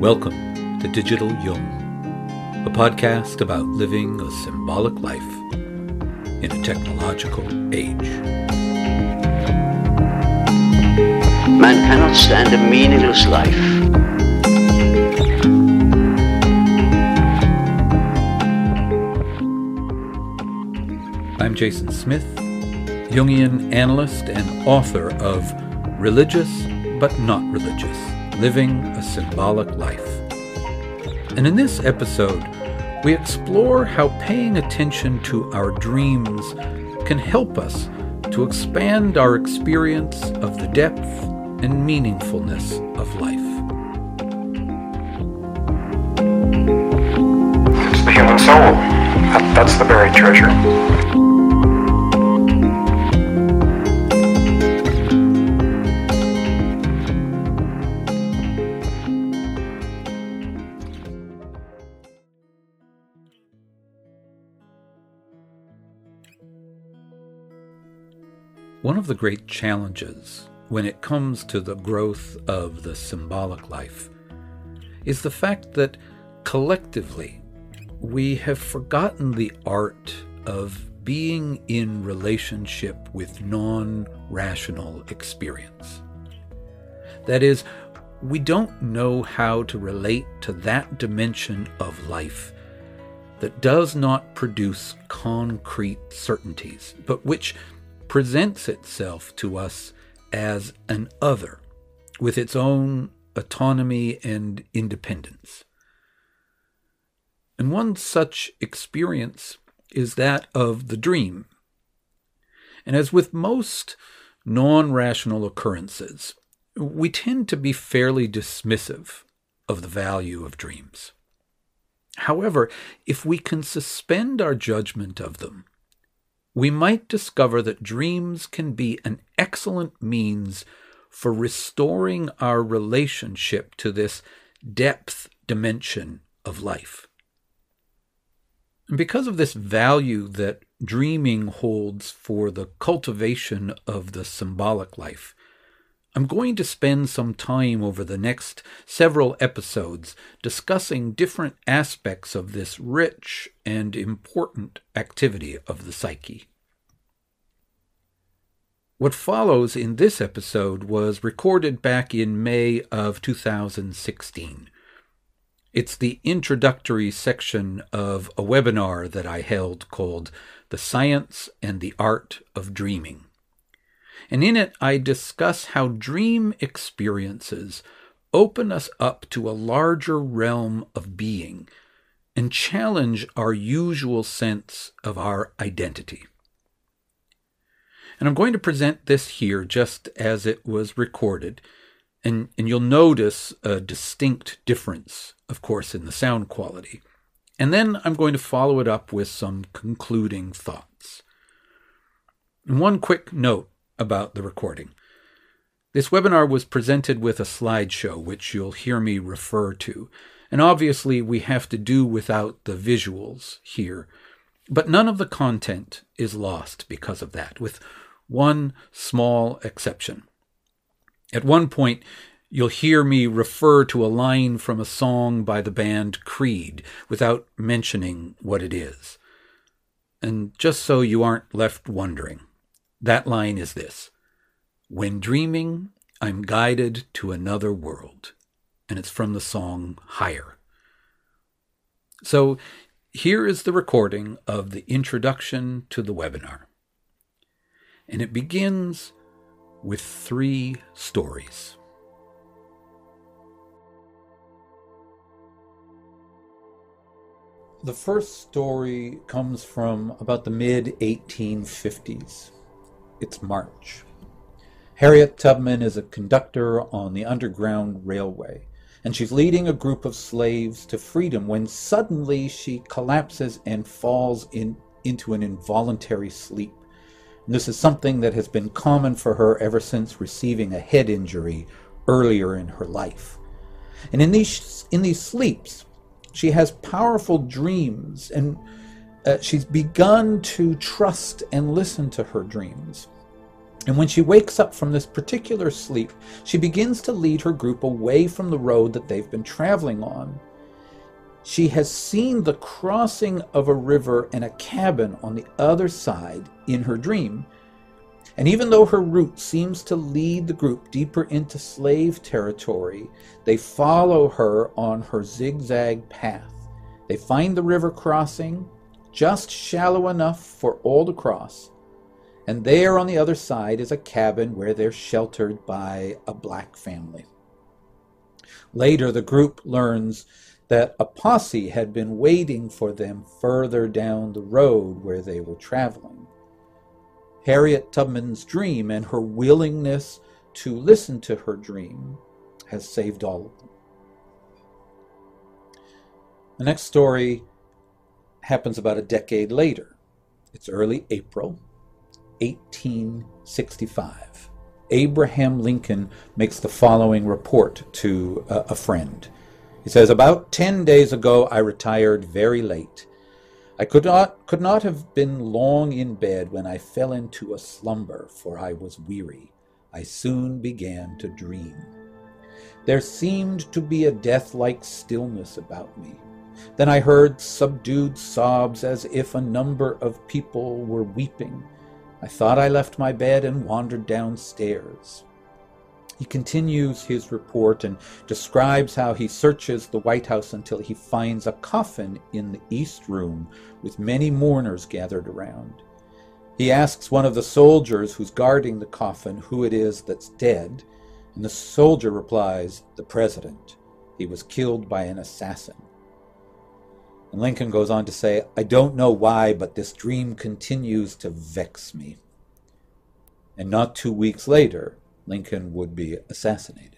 Welcome to Digital Jung, a podcast about living a symbolic life in a technological age. Man cannot stand a meaningless life. I'm Jason Smith, Jungian analyst and author of Religious but Not Religious Living a Symbolic Life. And in this episode, we explore how paying attention to our dreams can help us to expand our experience of the depth and meaningfulness of life. It's the human soul. That, that's the buried treasure. One of the great challenges when it comes to the growth of the symbolic life is the fact that collectively we have forgotten the art of being in relationship with non rational experience. That is, we don't know how to relate to that dimension of life that does not produce concrete certainties, but which presents itself to us as an other with its own autonomy and independence. And one such experience is that of the dream. And as with most non rational occurrences, we tend to be fairly dismissive of the value of dreams. However, if we can suspend our judgment of them we might discover that dreams can be an excellent means for restoring our relationship to this depth dimension of life. And because of this value that dreaming holds for the cultivation of the symbolic life, I'm going to spend some time over the next several episodes discussing different aspects of this rich and important activity of the psyche. What follows in this episode was recorded back in May of 2016. It's the introductory section of a webinar that I held called The Science and the Art of Dreaming and in it I discuss how dream experiences open us up to a larger realm of being and challenge our usual sense of our identity. And I'm going to present this here just as it was recorded, and, and you'll notice a distinct difference, of course, in the sound quality. And then I'm going to follow it up with some concluding thoughts. And one quick note about the recording. This webinar was presented with a slideshow, which you'll hear me refer to. And obviously, we have to do without the visuals here. But none of the content is lost because of that, with one small exception. At one point, you'll hear me refer to a line from a song by the band Creed without mentioning what it is. And just so you aren't left wondering, that line is this When dreaming, I'm guided to another world. And it's from the song Higher. So here is the recording of the introduction to the webinar. And it begins with three stories. The first story comes from about the mid 1850s. It's March. Harriet Tubman is a conductor on the Underground Railway, and she's leading a group of slaves to freedom when suddenly she collapses and falls in, into an involuntary sleep. And this is something that has been common for her ever since receiving a head injury earlier in her life. And in these, in these sleeps, she has powerful dreams and uh, she's begun to trust and listen to her dreams. And when she wakes up from this particular sleep, she begins to lead her group away from the road that they've been traveling on. She has seen the crossing of a river and a cabin on the other side in her dream. And even though her route seems to lead the group deeper into slave territory, they follow her on her zigzag path. They find the river crossing, just shallow enough for all to cross. And there on the other side is a cabin where they're sheltered by a black family. Later, the group learns that a posse had been waiting for them further down the road where they were traveling. Harriet Tubman's dream and her willingness to listen to her dream has saved all of them. The next story happens about a decade later. It's early April 1865. Abraham Lincoln makes the following report to a, a friend. He says, About ten days ago I retired very late. I could not, could not have been long in bed when I fell into a slumber, for I was weary. I soon began to dream. There seemed to be a death like stillness about me. Then I heard subdued sobs as if a number of people were weeping. I thought I left my bed and wandered downstairs. He continues his report and describes how he searches the White House until he finds a coffin in the East Room with many mourners gathered around. He asks one of the soldiers who's guarding the coffin who it is that's dead, and the soldier replies, The President. He was killed by an assassin. And Lincoln goes on to say, I don't know why, but this dream continues to vex me. And not two weeks later, Lincoln would be assassinated.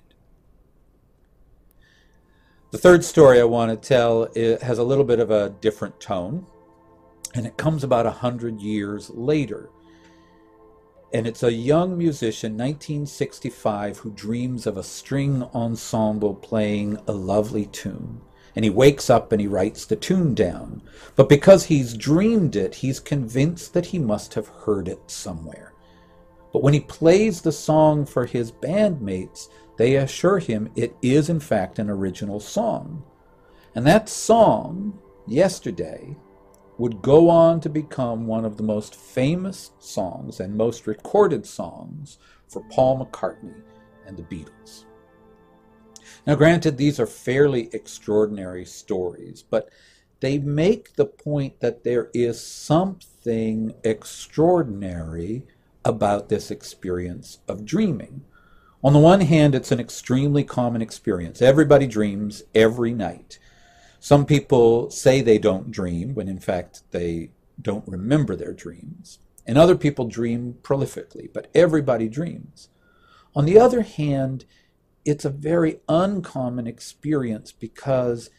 The third story I want to tell has a little bit of a different tone, and it comes about a hundred years later. And it's a young musician, 1965, who dreams of a string ensemble playing a lovely tune and he wakes up and he writes the tune down. But because he's dreamed it, he's convinced that he must have heard it somewhere. But when he plays the song for his bandmates, they assure him it is in fact an original song. And that song, Yesterday, would go on to become one of the most famous songs and most recorded songs for Paul McCartney and the Beatles. Now, granted, these are fairly extraordinary stories, but they make the point that there is something extraordinary about this experience of dreaming. On the one hand, it's an extremely common experience. Everybody dreams every night. Some people say they don't dream when in fact they don't remember their dreams. And other people dream prolifically, but everybody dreams. On the other hand, it's a very uncommon experience because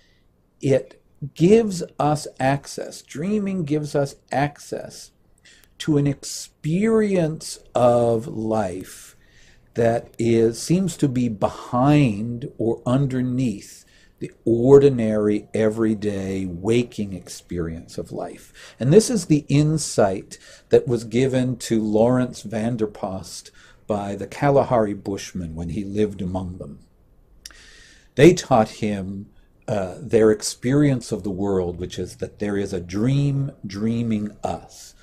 it gives us access. Dreaming gives us access to an experience of life that is seems to be behind or underneath the ordinary everyday waking experience of life. And this is the insight that was given to Laurens van der Post by the Kalahari Bushmen when he lived among them. They taught him uh, their experience of the world, which is that there is a dream dreaming us.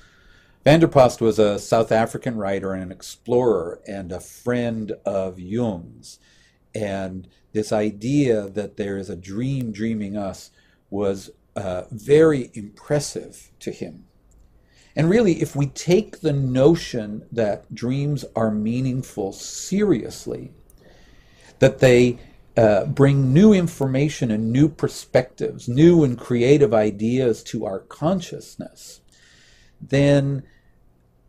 Van der Post was a South African writer and an explorer and a friend of Jung's. And this idea that there is a dream dreaming us was uh, very impressive to him. And really, if we take the notion that dreams are meaningful seriously, that they uh, bring new information and new perspectives, new and creative ideas to our consciousness, then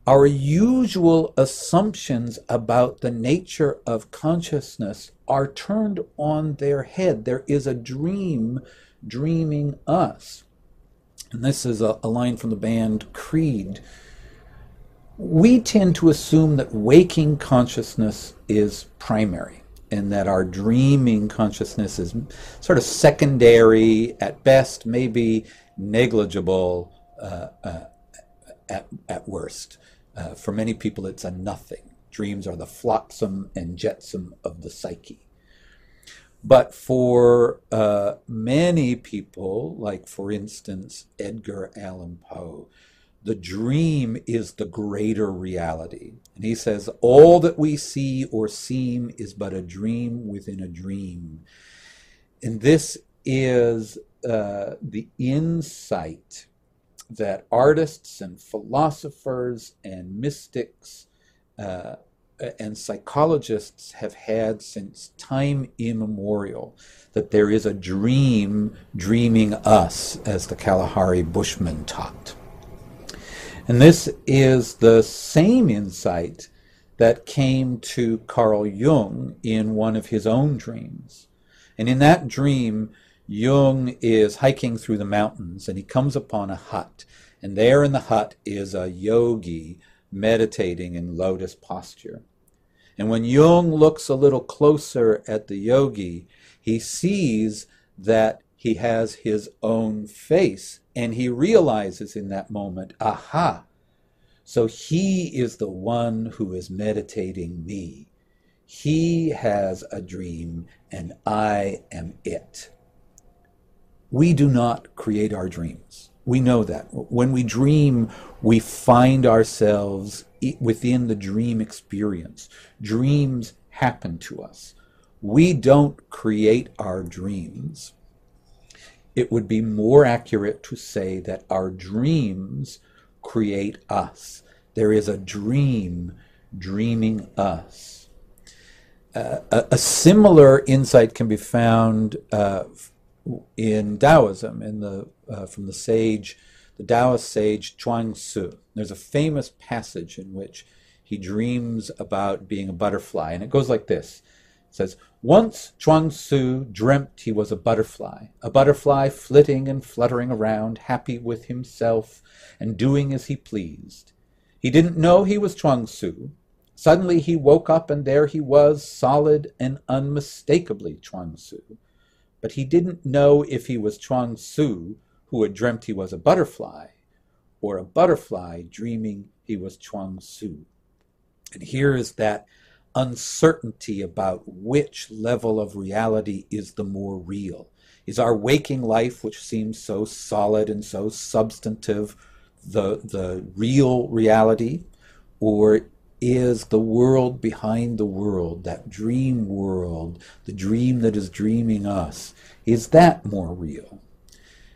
our usual assumptions about the nature of consciousness are turned on their head. There is a dream dreaming us and this is a, a line from the band Creed, we tend to assume that waking consciousness is primary and that our dreaming consciousness is sort of secondary, at best, maybe negligible uh, uh, at, at worst. Uh, for many people, it's a nothing. Dreams are the flotsam and jetsam of the psyche. But for uh, many people, like for instance Edgar Allan Poe, the dream is the greater reality. And he says, All that we see or seem is but a dream within a dream. And this is uh, the insight that artists and philosophers and mystics uh, Uh, and psychologists have had since time immemorial that there is a dream dreaming us, as the Kalahari Bushmen taught. And this is the same insight that came to Carl Jung in one of his own dreams. And in that dream, Jung is hiking through the mountains and he comes upon a hut. And there in the hut is a yogi meditating in lotus posture. And when Jung looks a little closer at the yogi, he sees that he has his own face. And he realizes in that moment, aha, so he is the one who is meditating me. He has a dream, and I am it. We do not create our dreams. We know that. When we dream, we find ourselves within the dream experience. Dreams happen to us. We don't create our dreams. It would be more accurate to say that our dreams create us. There is a dream dreaming us. Uh, a, a, similar insight can be found uh, in Taoism, in the uh, from the sage, the Taoist sage Chuang Tzu. There's a famous passage in which he dreams about being a butterfly, and it goes like this: it says, "Once Chuang Tzu dreamt he was a butterfly, a butterfly flitting and fluttering around, happy with himself and doing as he pleased. He didn't know he was Chuang Tzu." Suddenly he woke up, and there he was, solid and unmistakably Chuang Tzu but he didn't know if he was Chuang Tzu, who had dreamt he was a butterfly, or a butterfly dreaming he was Chuang Tzu. And here is that uncertainty about which level of reality is the more real. Is our waking life, which seems so solid and so substantive, the, the real reality? Or is the world behind the world, that dream world, the dream that is dreaming us. Is that more real?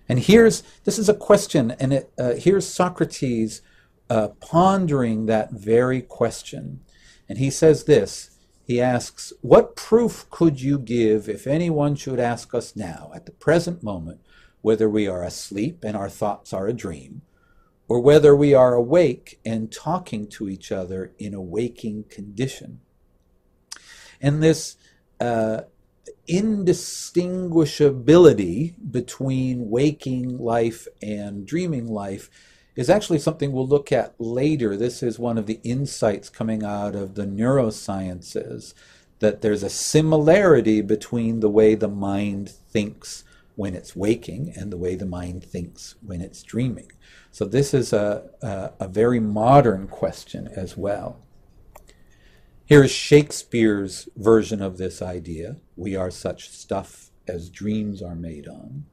And here's this is a question, and it, uh, here's Socrates uh, pondering that very question. And he says this he asks, What proof could you give if anyone should ask us now, at the present moment, whether we are asleep and our thoughts are a dream, or whether we are awake and talking to each other in a waking condition. And this uh, indistinguishability between waking life and dreaming life is actually something we'll look at later. This is one of the insights coming out of the neurosciences that there's a similarity between the way the mind thinks when it's waking and the way the mind thinks when it's dreaming. So this is a, a, a very modern question as well. Here is Shakespeare's version of this idea. We are such stuff as dreams are made on.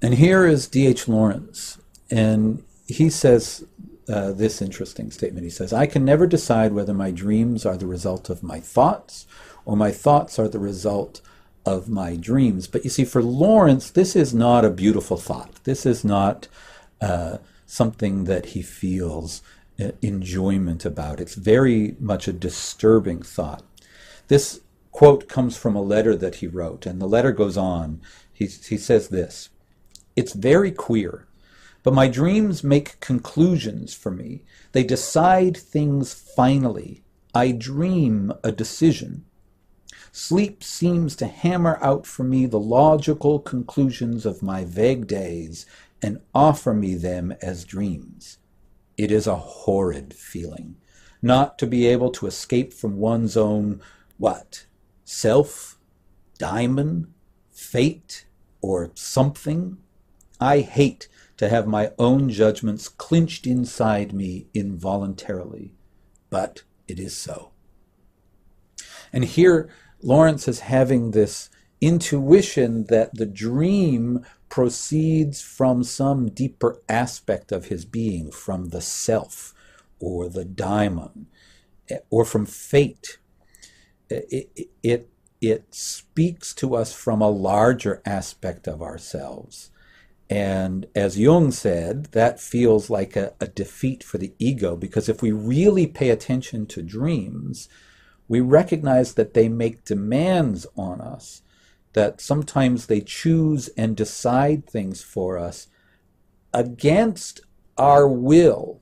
And here is D.H. Lawrence, and he says uh, this interesting statement. He says, I can never decide whether my dreams are the result of my thoughts or my thoughts are the result of my dreams. But you see, for Lawrence, this is not a beautiful thought. This is not uh, something that he feels Uh, enjoyment about. It's very much a disturbing thought. This quote comes from a letter that he wrote, and the letter goes on. He, he says this It's very queer, but my dreams make conclusions for me. They decide things finally. I dream a decision. Sleep seems to hammer out for me the logical conclusions of my vague days and offer me them as dreams. It is a horrid feeling, not to be able to escape from one's own, what, self, daimon, fate, or something. I hate to have my own judgments clinched inside me involuntarily, but it is so. And here, Lawrence is having this intuition that the dream proceeds from some deeper aspect of his being, from the self or the daimon, eh, or from fate. Eh, it, it, it speaks to us from a larger aspect of ourselves. And as Jung said, that feels like a, a, defeat for the ego because if we really pay attention to dreams, we recognize that they make demands on us, that sometimes they choose and decide things for us against our will,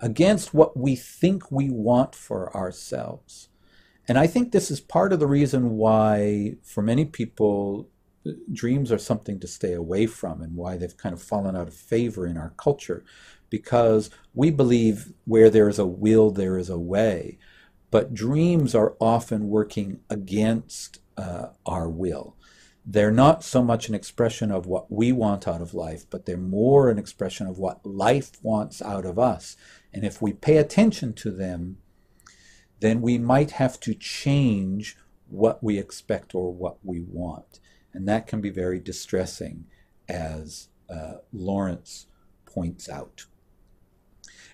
against what we think we want for ourselves. And I think this is part of the reason why, for many people, dreams are something to stay away from and why they've kind of fallen out of favor in our culture because we believe where there is a will, there is a way. But dreams are often working against uh, our will. They're not so much an expression of what we want out of life, but they're more an expression of what life wants out of us. And if we pay attention to them, then we might have to change what we expect or what we want. And that can be very distressing, as uh, Lawrence points out.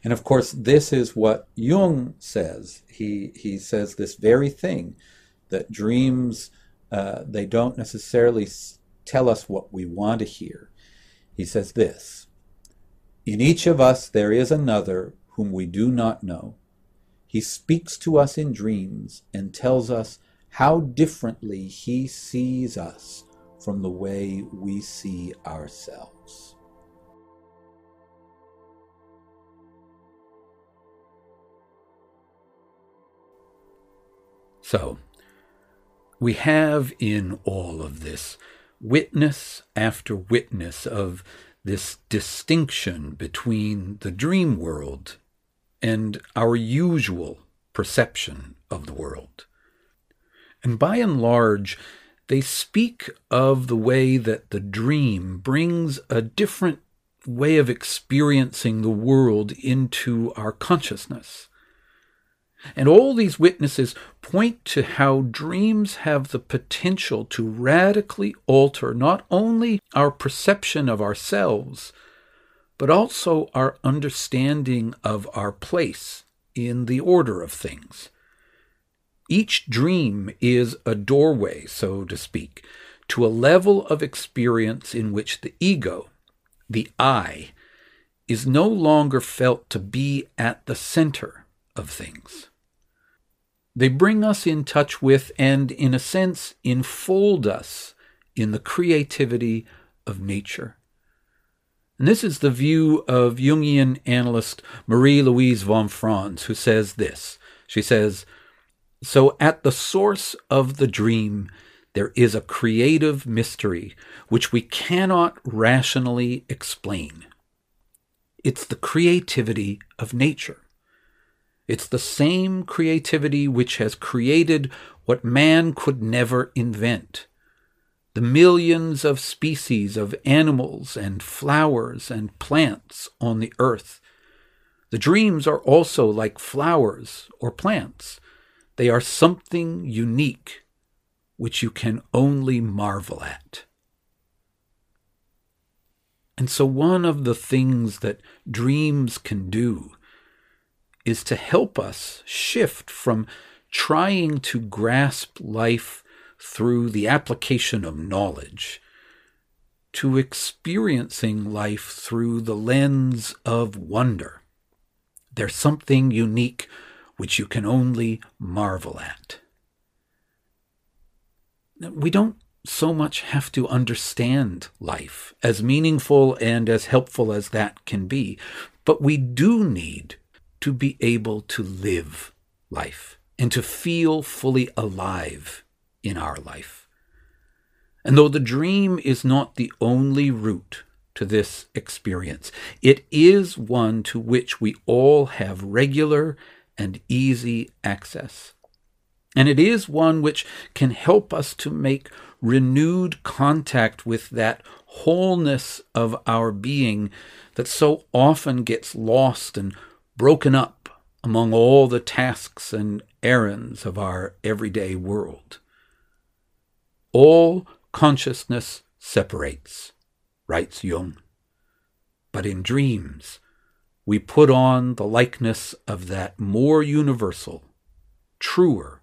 And of course, this is what Jung says. He, he says this very thing that dreams, uh, they don't necessarily tell us what we want to hear. He says this In each of us there is another whom we do not know. He speaks to us in dreams and tells us how differently he sees us from the way we see ourselves. So, we have in all of this witness after witness of this distinction between the dream world and our usual perception of the world. And by and large, they speak of the way that the dream brings a different way of experiencing the world into our consciousness. And all these witnesses point to how dreams have the potential to radically alter not only our perception of ourselves, but also our understanding of our place in the order of things. Each dream is a doorway, so to speak, to a level of experience in which the ego, the I, is no longer felt to be at the center of things. They bring us in touch with and, in a sense, enfold us in the creativity of nature. And this is the view of Jungian analyst Marie Louise von Franz, who says this. She says, So at the source of the dream, there is a creative mystery which we cannot rationally explain. It's the creativity of nature. It's the same creativity which has created what man could never invent. The millions of species of animals and flowers and plants on the earth. The dreams are also like flowers or plants. They are something unique which you can only marvel at. And so, one of the things that dreams can do is to help us shift from trying to grasp life through the application of knowledge to experiencing life through the lens of wonder. There's something unique which you can only marvel at. We don't so much have to understand life, as meaningful and as helpful as that can be, but we do need to be able to live life and to feel fully alive in our life. And though the dream is not the only route to this experience, it is one to which we all have regular and easy access. And it is one which can help us to make renewed contact with that wholeness of our being that so often gets lost and broken up among all the tasks and errands of our everyday world. All consciousness separates, writes Jung. But in dreams, we put on the likeness of that more universal, truer,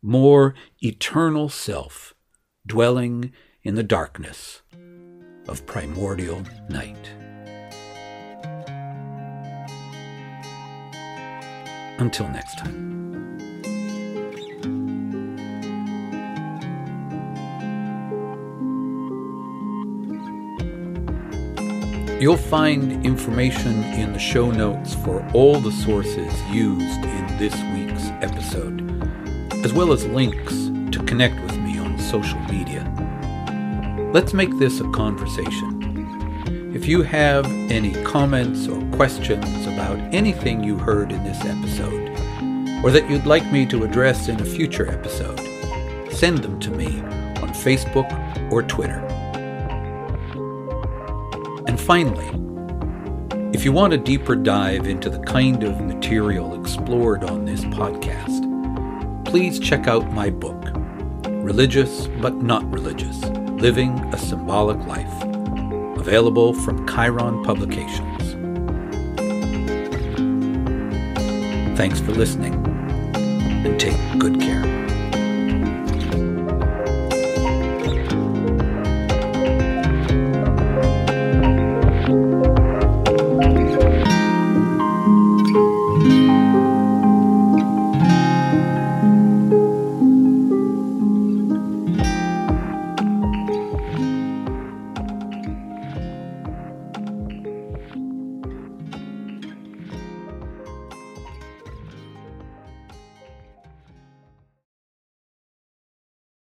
more eternal self dwelling in the darkness of primordial night. Until next time. You'll find information in the show notes for all the sources used in this week's episode, as well as links to connect with me on social media. Let's make this a conversation. If you have any comments or questions about anything you heard in this episode, or that you'd like me to address in a future episode, send them to me on Facebook or Twitter. And finally, if you want a deeper dive into the kind of material explored on this podcast, please check out my book, Religious but Not Religious Living a Symbolic Life, available from Chiron Publications. Thanks for listening, and take good care.